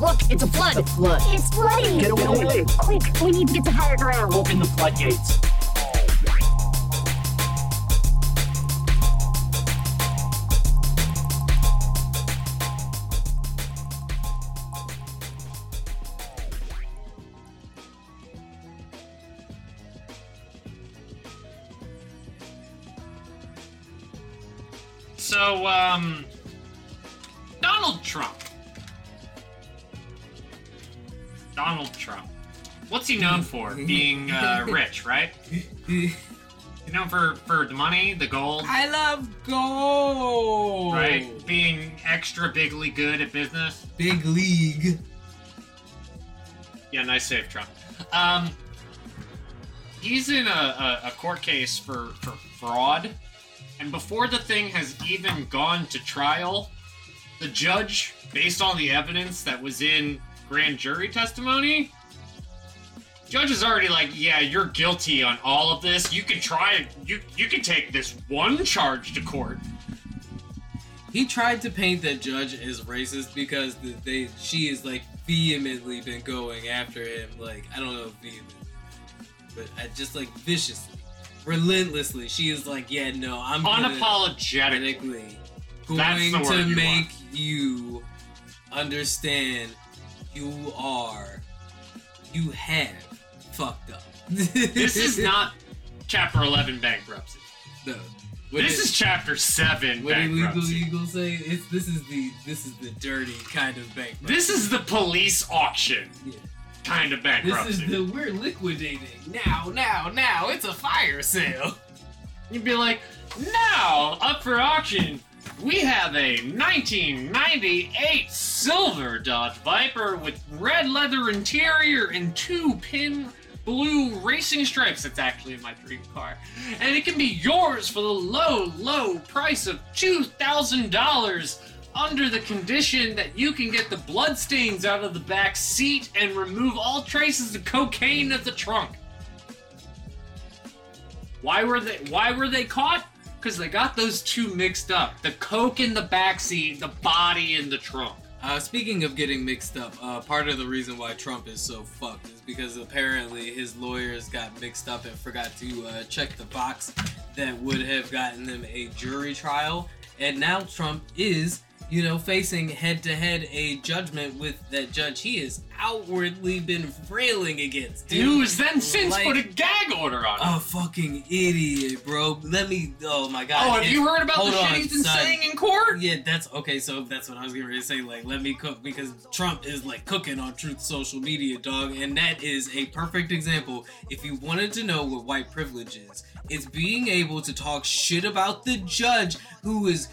Look, it's a flood. The flood. It's flooding. Get away. Quick, we need to get to higher ground. Open the floodgates. He known for? Being uh, rich, right? He's known for for the money, the gold, I love gold. right? Being extra bigly good at business. Big league. Yeah, nice save, Trump. Um, he's in a, a, a court case for, for fraud, and before the thing has even gone to trial, the judge, based on the evidence that was in grand jury testimony, judge is already like, yeah, you're guilty on all of this. You can try you you can take this one charge to court. He tried to paint that judge as racist because they she has like vehemently been going after him. Like I don't know vehemently, but I just like viciously, relentlessly. She is like, yeah, no, I'm Unapologetically. going to you make you understand you are you have fucked up. This is not chapter 11 bankruptcy. no. What This is chapter 7 what did legal bankruptcy. eagle say? It's this is the this is the dirty kind of bankruptcy. This is the police auction Yeah. kind of This bankruptcy. is the we're liquidating now, now, now. It's a fire sale. You'd be like, now, up for auction, we have a 1998 silver Dodge Viper with red leather interior and two pin blue racing stripes. That's actually in my dream car. And it can be yours for the low, low price of $2,000 under the condition that you can get the bloodstains out of the back seat and remove all traces of cocaine at the trunk. Why were they why were they caught? Because they got those two mixed up. The coke in the back seat, the body in the trunk. Uh, speaking of getting mixed up, uh, part of the reason why Trump is so fucked is because apparently his lawyers got mixed up and forgot to uh, check the box that would have gotten them a jury trial, and now Trump is, you know, facing head-to-head a judgment with that judge he has outwardly been railing against. dude. Who has then since Like- put a gag order on him. A fucking idiot, bro. Let me. Oh my god. oh, have It's- you heard about the shit on, he's been son. saying in court? Yeah, that's okay. So that's what I was getting ready to say. Like, let me cook because Trump is like cooking on Truth social media, dog, and that is a perfect example. If you wanted to know what white privilege is, it's being able to talk shit about the judge who is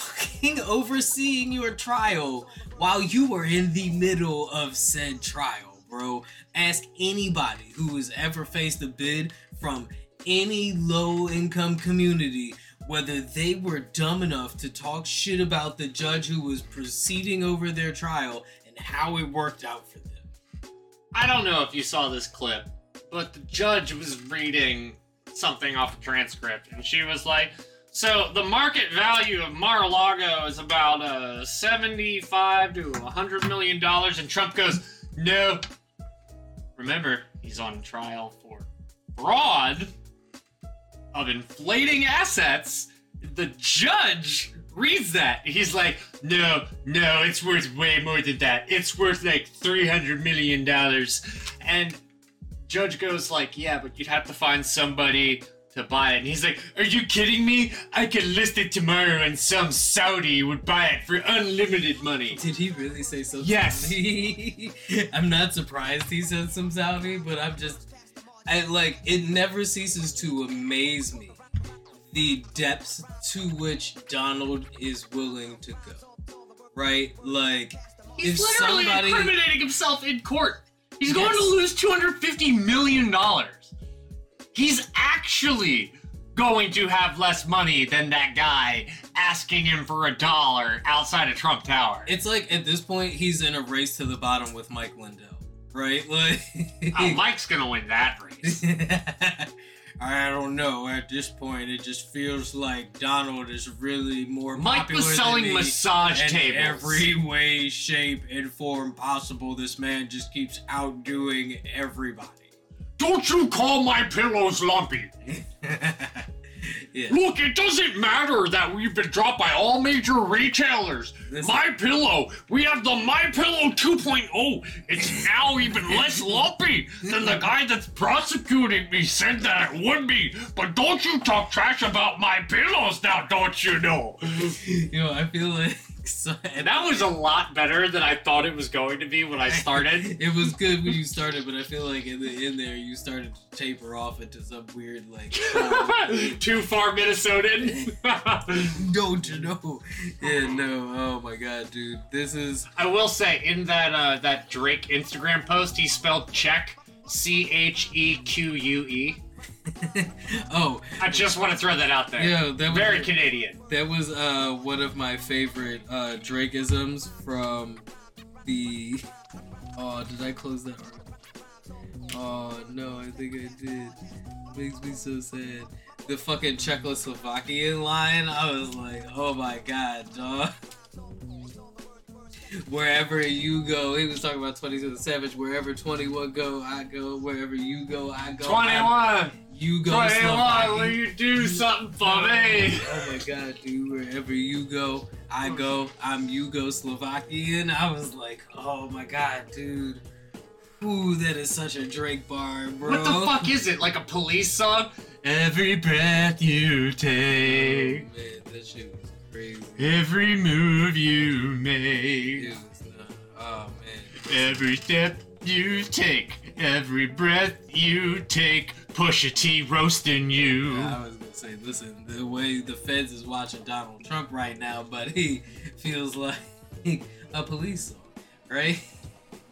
fucking overseeing your trial while you were in the middle of said trial, bro. Ask anybody who has ever faced a bid from any low income community whether they were dumb enough to talk shit about the judge who was proceeding over their trial and how it worked out for them. I don't know if you saw this clip, but the judge was reading something off a transcript, and she was like, "So the market value of Mar-a-Lago is about uh, seventy-five to hundred million dollars," and Trump goes, "No. Remember, he's on trial for fraud of inflating assets." The judge reads that. He's like, no, no, it's worth way more than that. It's worth like three hundred million dollars. And judge goes like, yeah, but you'd have to find somebody to buy it. And he's like, are you kidding me? I could list it tomorrow and some Saudi would buy it for unlimited money. Did he really say some Yes. Saudi? I'm not surprised he said some Saudi, but I'm just I like it never ceases to amaze me the depths to which Donald is willing to go. Right? Like He's if literally somebody incriminating himself in court. He's going to lose two hundred fifty million dollars. He's actually going to have less money than that guy asking him for a dollar outside of Trump Tower. It's like at this point he's in a race to the bottom with Mike Lindell, right? Like, oh, Mike's gonna win that race. I don't know. At this point, it just feels like Donald is really more Mike popular was selling massage tables. every way, shape, and form possible. This man just keeps outdoing everybody. Don't you call my pillows lumpy. yeah. Look, it doesn't matter that we've been dropped by all major retailers. Listen. My Pillow, we have the My Pillow 2.0. It's now even less lumpy than the guy that's prosecuting me said that it would be. But don't you talk trash about my pillows now, don't you know? You know, I feel like so, And that was a lot better than I thought it was going to be when I started. it was good when you started, but I feel like in the in there you started to taper off into some weird like. Too far Minnesotan. Don't you know? Yeah, no. Oh my god, dude, this is. I will say in that uh, that Drake Instagram post, he spelled check C H E Q U E. oh, I just want to throw that out there. yeah, that was Very Canadian. that was uh one of my favorite uh Drakeisms from the. Oh, did I close that? Oh no, I think I did. Makes me so sad. The fucking Czechoslovakian line, I was like, oh my god, dog. Wherever you go, he was talking about 22 the Savage. Wherever 21 go, I go. Wherever you go, I go. I'm- 21! You go. 21, Slovakia. will you do something for me? Oh my god, dude, wherever you go, I go. I'm Yugoslovakian. I was like, oh my god, dude. Ooh, that is such a Drake bar, bro. What the fuck is it? Like a police song? Every breath you take. Oh, man, that shit was crazy. every move you It make, was not- oh man. every step you take, every breath you take, Pusha T roasting you. I was gonna say, listen, the way the feds is watching Donald Trump right now, but he feels like a police song, right?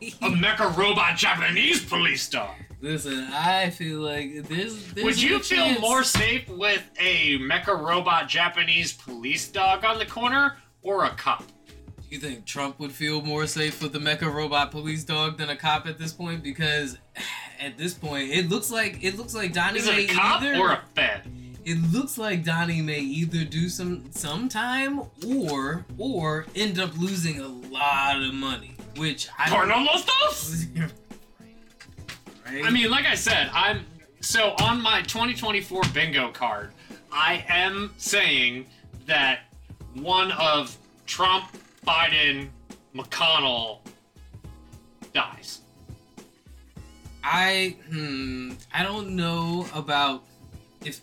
A mecha robot Japanese police dog. Listen, I feel like this. Would you feel chance- more safe with a mecha robot Japanese police dog on the corner or a cop? You think Trump would feel more safe with the mecha robot police dog than a cop at this point? Because at this point, it looks like it looks like Donnie Is may a cop either. or a fed? it looks like Donnie may either do some sometime or or end up losing a lot of money, which I Porno Lostos? right? I mean, like I said, I'm so on my 2024 bingo card. I am saying that one of Trump, Biden, McConnell dies. I hmm, I don't know about if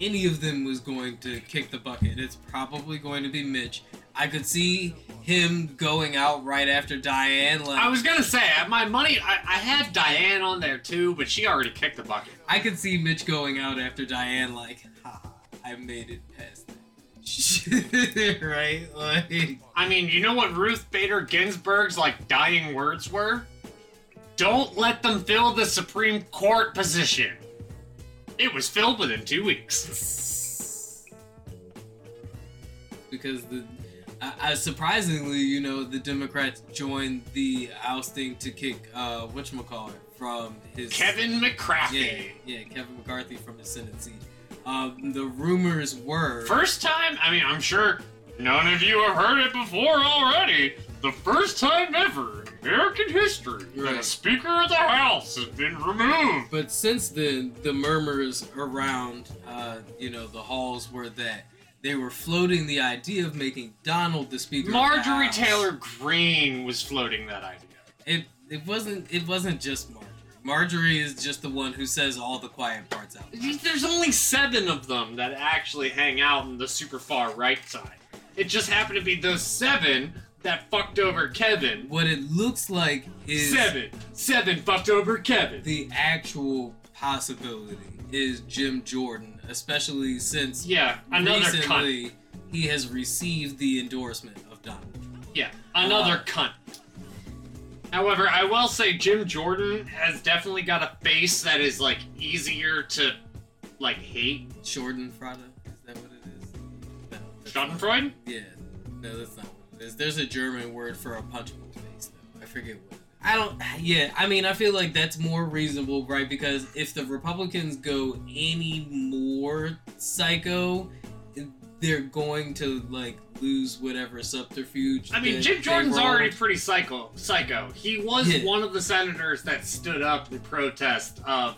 any of them was going to kick the bucket. It's probably going to be Mitch. I could see him going out right after Diane. Like I was gonna say, my money, I, I had Diane on there too, but she already kicked the bucket. I could see Mitch going out after Diane. Like, ha, I made it past that. right? Like, I mean, you know what Ruth Bader Ginsburg's like dying words were? Don't let them fill the Supreme Court position. It was filled within two weeks. because the uh, uh, surprisingly, you know, the Democrats joined the ousting to kick uh whatchamacallit from his Kevin McCarthy. Yeah, yeah, Kevin McCarthy from his Senate seat. Um, the rumors were First time, I mean, I'm sure none of you have heard it before already. The first time ever in American history that a Speaker of the House has been removed. But since then, the murmurs around, uh, you know, the halls were that they were floating the idea of making Donald the Speaker. of the Marjorie House. Taylor Greene was floating that idea. It it wasn't it wasn't just Marjorie. Marjorie is just the one who says all the quiet parts out. loud. There's only seven of them that actually hang out in the super far right side. It just happened to be those seven that fucked over Kevin. What it looks like is Seven. Seven fucked over Kevin. the actual possibility is Jim Jordan, especially since Yeah, another cunt. recently he has received the endorsement of Donald. Trump. Yeah, another cunt. However, I will say Jim Jordan has definitely got a face that is like easier to like hate. Schadenfreude, is that what it is? No, that's Schadenfreude? not- Yeah, no, that's not what it is. There's a German word for a punchable face, though. I forget what. I don't. Yeah, I mean, I feel like that's more reasonable, right? Because if the Republicans go any more psycho, they're going to like lose whatever subterfuge. I mean, Jim Jordan's already pretty psycho. Psycho. He was Yeah. one of the senators that stood up in protest of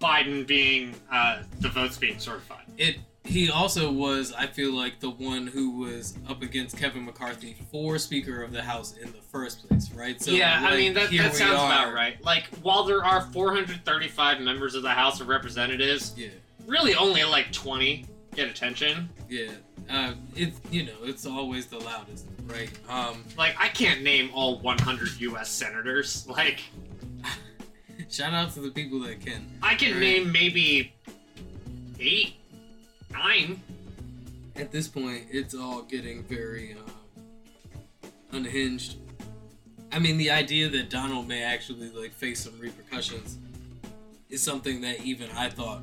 Biden being uh, the votes being certified. It. He also was, I feel like, the one who was up against Kevin McCarthy for Speaker of the House in the first place, right? So yeah, I mean that, that sounds about right. Like, while there are 435 members of the House of Representatives, Yeah. really only like 20 get attention. Yeah, uh, it's you know it's always the loudest, right? Um, Like, I can't name all 100 U.S. senators. Like, shout out to the people that can. I can Right. name maybe eight, nine. At this point, it's all getting very uh, unhinged. I mean, the idea that Donald may actually like face some repercussions is something that even I thought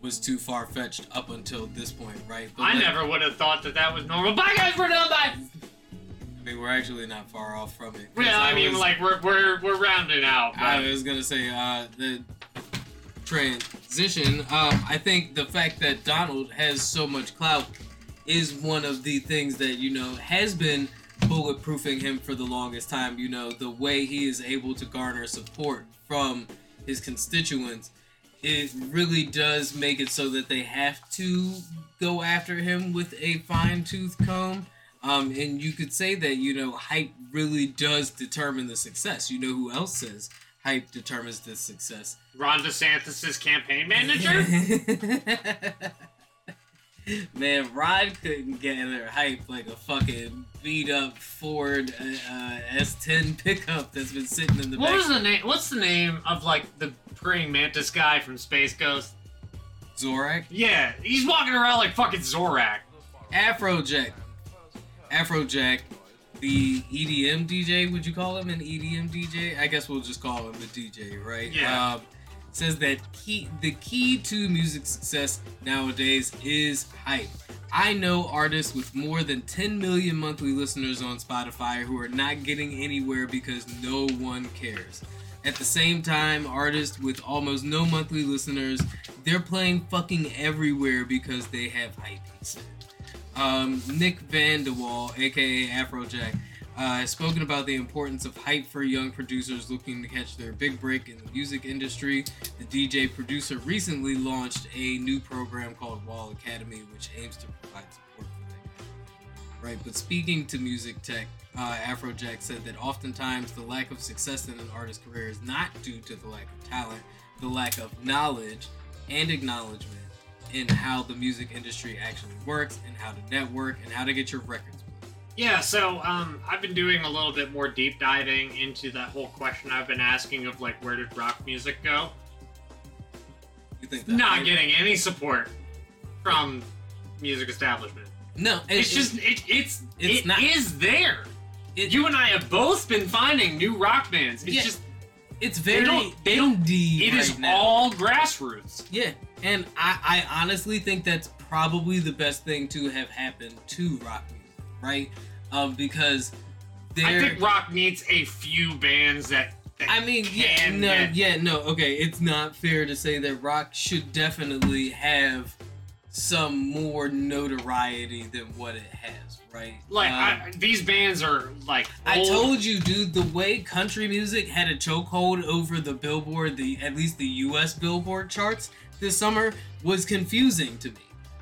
was too far fetched up until this point, right? I like, never would have thought that that was normal. Bye, guys. We're done. Bye. I mean, we're actually not far off from it. Well, I mean, was- like we're we're we're rounding out. I was gonna say uh, the transition. Um, I think the fact that Donald has so much clout is one of the things that you know has been bulletproofing him for the longest time. You know, the way he is able to garner support from his constituents, it really does make it so that they have to go after him with a fine tooth comb. Um, and you could say that you know hype really does determine the success. You know who else says hype determines the success? Ron DeSantis' campaign manager. Man, Rod couldn't gather hype like a fucking beat up Ford uh, uh, S10 pickup that's been sitting in the what back. was the name? What's the name of like the praying mantis guy from Space Ghost? Zorak? Yeah, he's walking around like fucking Zorak. Afrojack. Afrojack, the EDM DJ, would you call him an EDM DJ? I guess we'll just call him a DJ, right? Yeah. Um, says that key, the key to music success nowadays is hype. I know artists with more than 10 million monthly listeners on Spotify who are not getting anywhere because no one cares. At the same time, artists with almost no monthly listeners, they're playing fucking everywhere because they have hype. Um, Nick Van de Wall, aka Afrojack, uh, has spoken about the importance of hype for young producers looking to catch their big break in the music industry. The DJ producer recently launched a new program called Wall Academy, which aims to provide support for that. Right, but speaking to music tech, uh, Afrojack said that oftentimes the lack of success in an artist's career is not due to the lack of talent, the lack of knowledge and acknowledgement in how the music industry actually works and how to network and how to get your records. Yeah, so um, I've been doing a little bit more deep diving into that whole question I've been asking of like where did rock music go? You think that Not getting any support from music establishment. no? it- It's just it, it's it's it not- is there. It, You and I have both been finding new rock bands. It's Yeah, just it's they very don't- they don't- indie. it is right now. all grassroots. Yeah, and I, I honestly think that's probably the best thing to have happened to rock music, right? Um, because. I think rock needs a few bands that. that I mean, yeah, no, get- yeah, no. Okay, it's not fair to say that rock should definitely have some more notoriety than what it has, right? like Um, I, these bands are like. I old- told you, dude, the way country music had a chokehold over the Billboard, the at least the US Billboard charts this summer was confusing to me.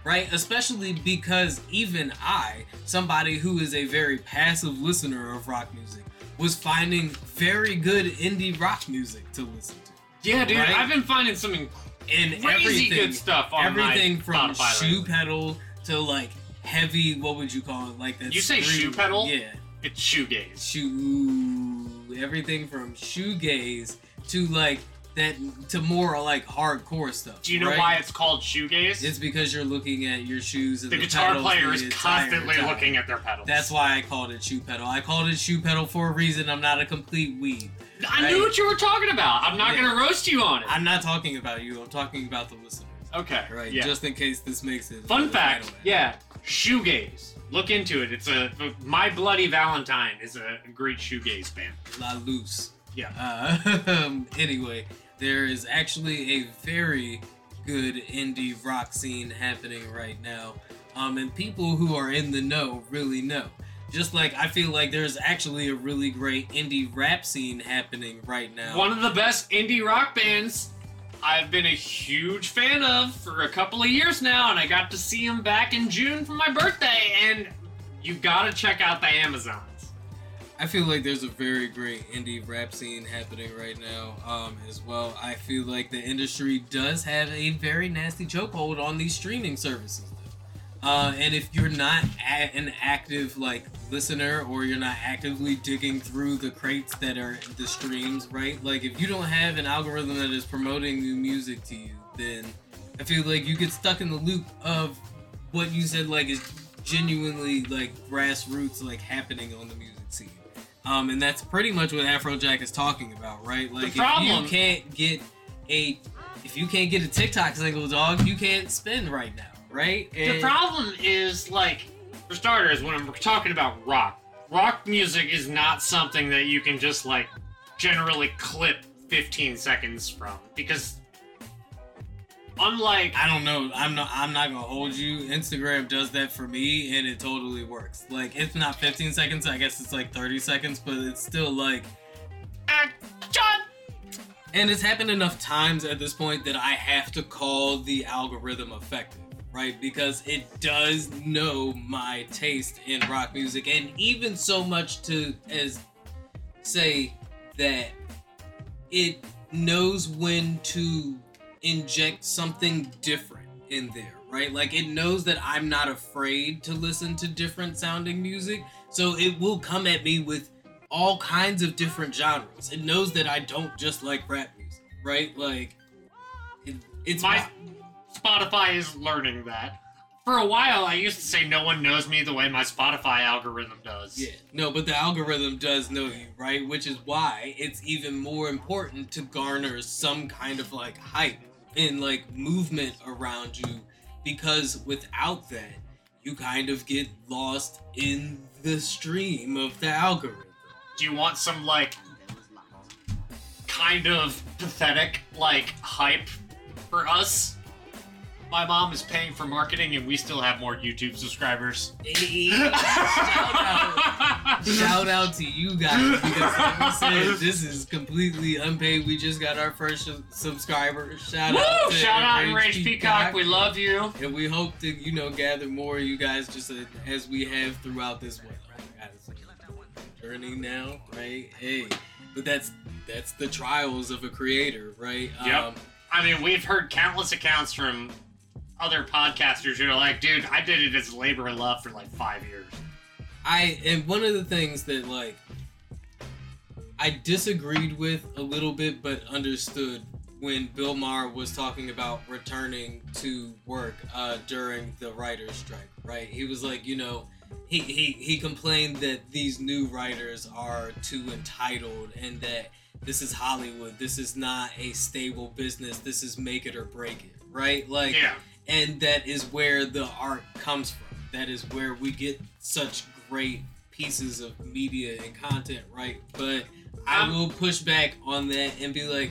Right? Especially because even I, somebody who is a very passive listener of rock music, was finding very good indie rock music to listen to. Yeah, dude, right? I've been finding some And crazy everything good stuff on everything from Spotify shoe lately. pedal to like heavy what would you call it? Like that You say scream- shoe pedal? Yeah. It's shoegaze. shoe everything from shoegaze to like that to more like hardcore stuff. Do you know right? why it's called shoegaze? It's because you're looking at your shoes and the the, guitar player is constantly looking at their pedals. That's why I called it shoe pedal. I called it shoe pedal for a reason. I'm not a complete weeb. I right? knew what you were talking about. I'm not Yeah. gonna roast you on it. I'm not talking about you. I'm talking about the listeners. okay. Right. Yeah. Just in case this makes it. Fun fact. Yeah. Shoegaze. Look into it. It's a My Bloody Valentine is a great shoegaze band. La Loose. Yeah. Uh, anyway, there is actually a very good indie rock scene happening right now. Um, and people who are in the know really know. Just like I feel like there's actually a really great indie rap scene happening right now. One of the best indie rock bands I've been a huge fan of for a couple of years now, and I got to see them back in June for my birthday, and you gotta check out the Amazons. I feel like there's a very great indie rap scene happening right now um, as well. I feel like the industry does have a very nasty chokehold on these streaming services. Though. Uh, and if you're not an active like listener or you're not actively digging through the crates that are the streams, right? Like if you don't have an algorithm that is promoting new music to you, then I feel like you get stuck in the loop of what you said like is genuinely like grassroots like happening on the music scene. Um, and that's pretty much what Afrojack is talking about, right? Like if problem- you can't get a if you can't get a TikTok single dog, you can't spin right now, right? The problem is, like, for starters, when we're talking about rock, rock music is not something that you can just, like, generally clip 15 seconds from. Because, unlike. I don't know. I'm not. I'm not gonna hold you. Instagram does that for me, and it totally works. Like it's not 15 seconds. I guess it's like 30 seconds, but it's still like. Action! And it's happened enough times at this point that I have to call the algorithm effective, right? Because it does know my taste in rock music, and even so much to as say that it knows when to inject something different in there, right? Like it knows that I'm not afraid to listen to different sounding music, so it will come at me with all kinds of different genres. It knows that I don't just like rap music, right? Like it, it's My Spotify is learning that. For a while, I used to say no one knows me the way my Spotify algorithm does. Yeah, no, but the algorithm does know you, right? Which is why it's even more important to garner some kind of like hype and like movement around you because without that, you kind of get lost in the stream of the algorithm. Do you want some, like, kind of pathetic, like, hype for us? My mom is paying for marketing and we still have more YouTube subscribers. shout out. Shout out to you guys because like we said, this is completely unpaid. We just got our first subscriber. Shout Woo! out to Shout out Enraged Enraged Peacock. We love you. and we hope to you know gather more of you guys just as we have throughout this one journey now right hey but that's that's the trials of a creator right Um, I mean, we've heard countless accounts from other podcasters who are like, dude, I did it as labor of love for like five years. I and one of the things that like I disagreed with a little bit but understood when Bill Maher was talking about returning to work uh, during the writer's strike, right? He was like, you know, he, he he complained that these new writers are too entitled and that this is Hollywood. This is not a stable business. This is make it or break it, right? Like Yeah. And that is where the art comes from. That is where we get such great pieces of media and content, right? But I will push back on that and be like,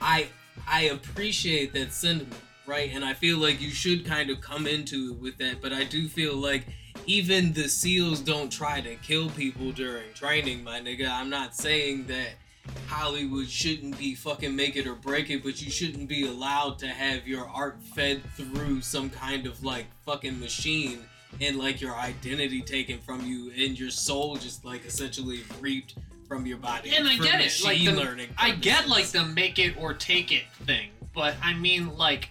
I I appreciate that sentiment, right? And I feel like you should kind of come into it with that. But I do feel like even the SEALs don't try to kill people during training, my nigga. I'm not saying that Hollywood shouldn't be fucking make it or break it, but you shouldn't be allowed to have your art fed through some kind of like fucking machine and like your identity taken from you and your soul just like essentially reaped from your body. And I get it, like the- learning. I get like the make it or take it thing, but I mean, like,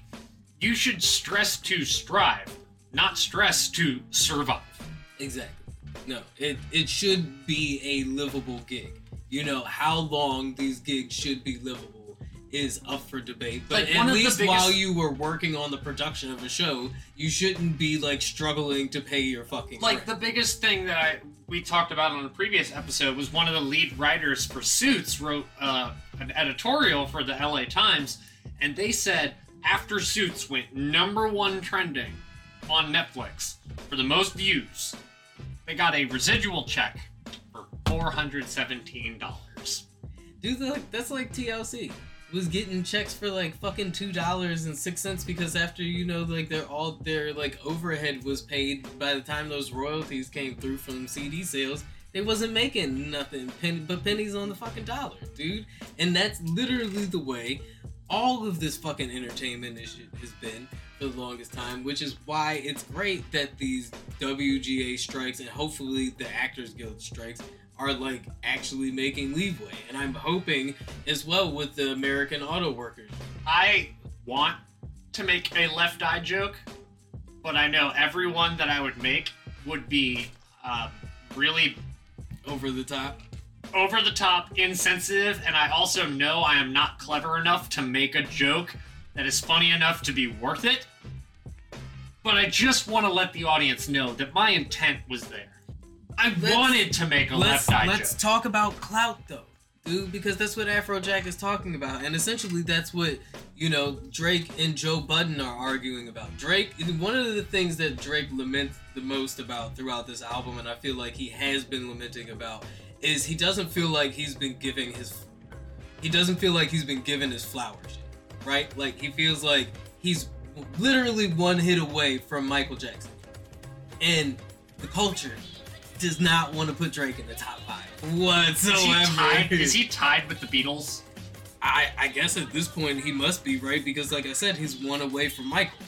you should stress to strive, not stress to survive. Exactly. No, it it should be a livable gig. You know how long these gigs should be livable is up for debate. But Like, at least biggest- while you were working on the production of a show, you shouldn't be like struggling to pay your fucking Like rent. the biggest thing that I we talked about on a previous episode was one of the lead writers for Suits wrote uh, an editorial for the LA Times, and they said after Suits went number one trending on Netflix for the most views, they got a residual check four hundred seventeen dollars. Dude, that's like TLC was getting checks for like fucking two dollars and six cents because after you know like their all their like overhead was paid by the time those royalties came through from CD sales, they wasn't making nothing pen- but pennies on the fucking dollar, dude. And that's literally the way all of this fucking entertainment has been for the longest time, which is why it's great that these WGA strikes and hopefully the Actors Guild strikes are like actually making leeway. And I'm hoping as well with the American Auto Workers. I want to make a left eye joke, but I know everyone that I would make would be uh, really Over the top. over the top, insensitive, and I also know I am not clever enough to make a joke that is funny enough to be worth it. But I just want to let the audience know that my intent was there. I Let's- wanted to make a Let's left eye let's joke. talk about clout though. Dude, because that's what Afrojack is talking about. And essentially that's what, you know, Drake and Joe Budden are arguing about. Drake one of the things that Drake laments the most about throughout this album, and I feel like he has been lamenting about, is he doesn't feel like he's been giving his he doesn't feel like he's been given his flowers. Right? Like he feels like he's literally one hit away from Michael Jackson. And the culture does not want to put Drake in the top five whatsoever. Is he, tied, is he tied with the Beatles? I, I guess at this point he must be right because, like I said, he's one away from Michael,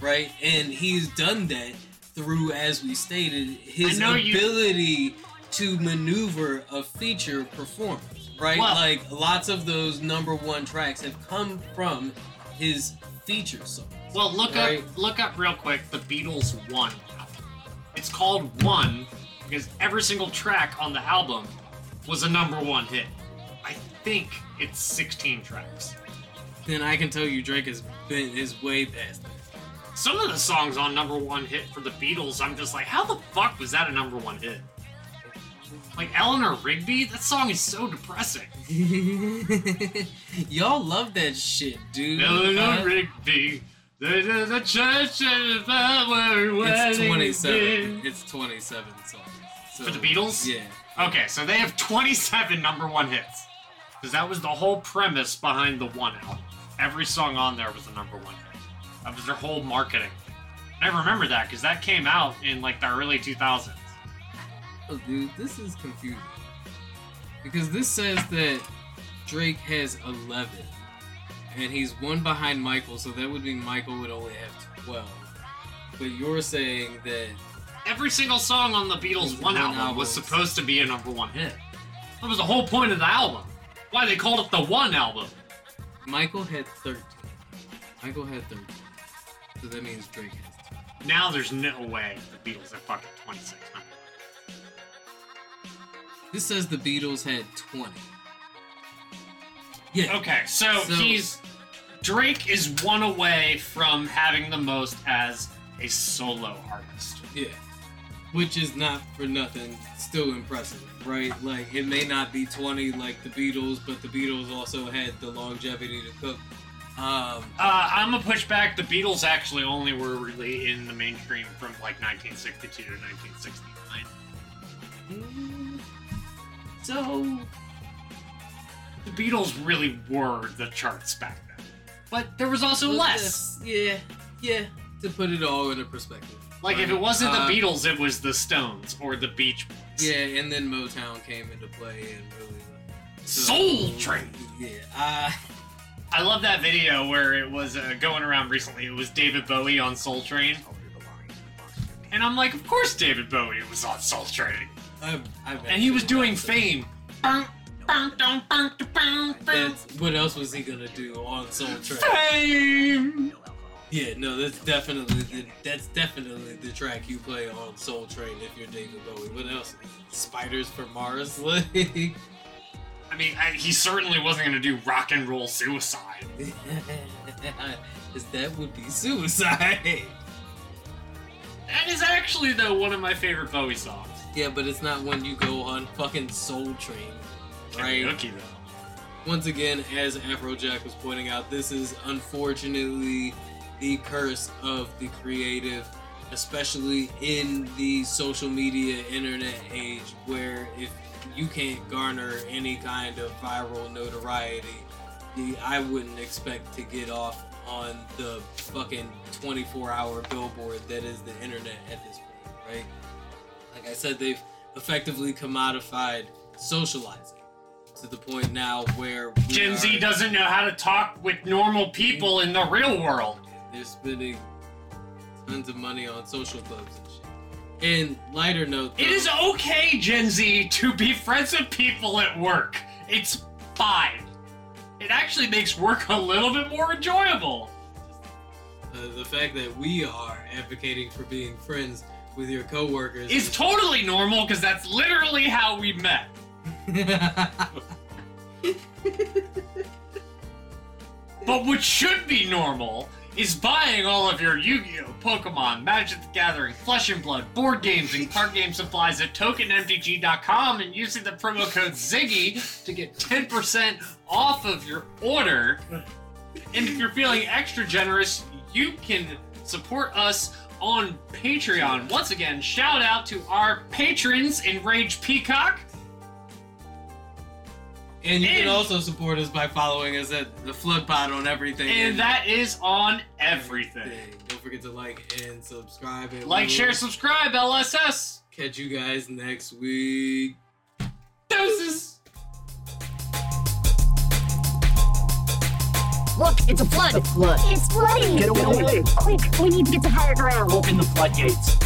right? And he's done that through, as we stated, his know you- ability to maneuver a feature performance, right? Well- like lots of those number one tracks have come from his feature songs. Well, look Right. up look up real quick the Beatles One. It's called One because every single track on the album was a number one hit. I think it's 16 tracks. Then I can tell you Drake has been his way past that. Some of the songs on number one hit for the Beatles, I'm just like, how the fuck was that a number one hit? Like Eleanor Rigby, that song is so depressing. Y'all love that shit, dude. Eleanor Uh, Rigby, there's a church and a flower it's wedding 27. It's 27 songs. So, For the Beatles? Yeah. Okay, so they have 27 number one hits. Because that was the whole premise behind the one album. Every song on there was a number one hit. That was their whole marketing. And I remember that because that came out in like the early 2000s. Oh, dude, this is confusing. Because this says that Drake has 11. And he's one behind Michael, so that would mean Michael would only have 12. But you're saying that Every single song on the Beatles' one one album album. was supposed to be a number one hit. That was the whole point of the album. Why they called it the one album. Michael had 13. Michael had 13. So that means Drake has 12. Now there's no way the Beatles are fucking 26. number This says the Beatles had 20. Yeah. Okay, so, So- he's Drake is one away from having the most as a solo artist. Yeah. Which is not for nothing still impressive, right? Like it may not be 20 like the Beatles, but the Beatles also had the longevity to cook. Um Uh, I'm gonna push back. The Beatles actually only were really in the mainstream from like 1962 to 1969. mm, so The Beatles really were the charts back then, but there was also well, less. Yeah, yeah. To put it all into perspective. Like if it wasn't Uh, the Beatles, it was the Stones or the Beach Boys. Yeah, and then Motown came into play and really Soul Train. Yeah. Uh I love that video where it was uh, going around recently. It was David Bowie on Soul Train. And I'm like, of course David Bowie was on Soul Train. I, I And he was doing Fame. That's what else was he gonna do on Soul Train? Fame! Yeah, no, that's definitely the, that's definitely the track you play on Soul Train if you're David Bowie. What else? Spiders for Mars, like. I mean, I, he certainly wasn't going to do rock and roll suicide. That would be suicide. That is actually, though, one of my favorite Bowie songs. Yeah, but it's not when you go on fucking Soul Train, right? Karaoke, though. Once again, as Afrojack was pointing out, this is unfortunately the curse of the creative especially in the social media internet age where if you can't garner any kind of viral notoriety, I wouldn't expect to get off on the fucking 24 hour billboard that is the internet at this point, right? Like I said, they've effectively commodified socializing to the point now where Gen Z doesn't know how to talk with normal people in the real world. They're spending tons of money on social clubs and shit. And lighter note, It though, is okay, Gen Z, to be friends with people at work. It's fine. It actually makes work a little bit more enjoyable. uh, the fact that we are advocating for being friends with your coworkers is totally normal because that's literally how we met. But what should be normal is buying all of your Yu-Gi-Oh, Pokemon, Magic the Gathering, Flesh and Blood, board games, and card game supplies at tokenmtg.com and using the promo code ZIGGY to get 10% off of your order. And if you're feeling extra generous, you can support us on Patreon. Once again, shout out to our patrons Enraged Peacock, and you can and- also support us by following us at the Flood Pod on everything. and that is on everything. Don't forget to like and subscribe. And Like, we share, subscribe, LSS. Catch you guys next week. Doses. Look, it's a flood. The flood. It's flooding. Get away. Quick, we need to get to higher ground. Open the floodgates.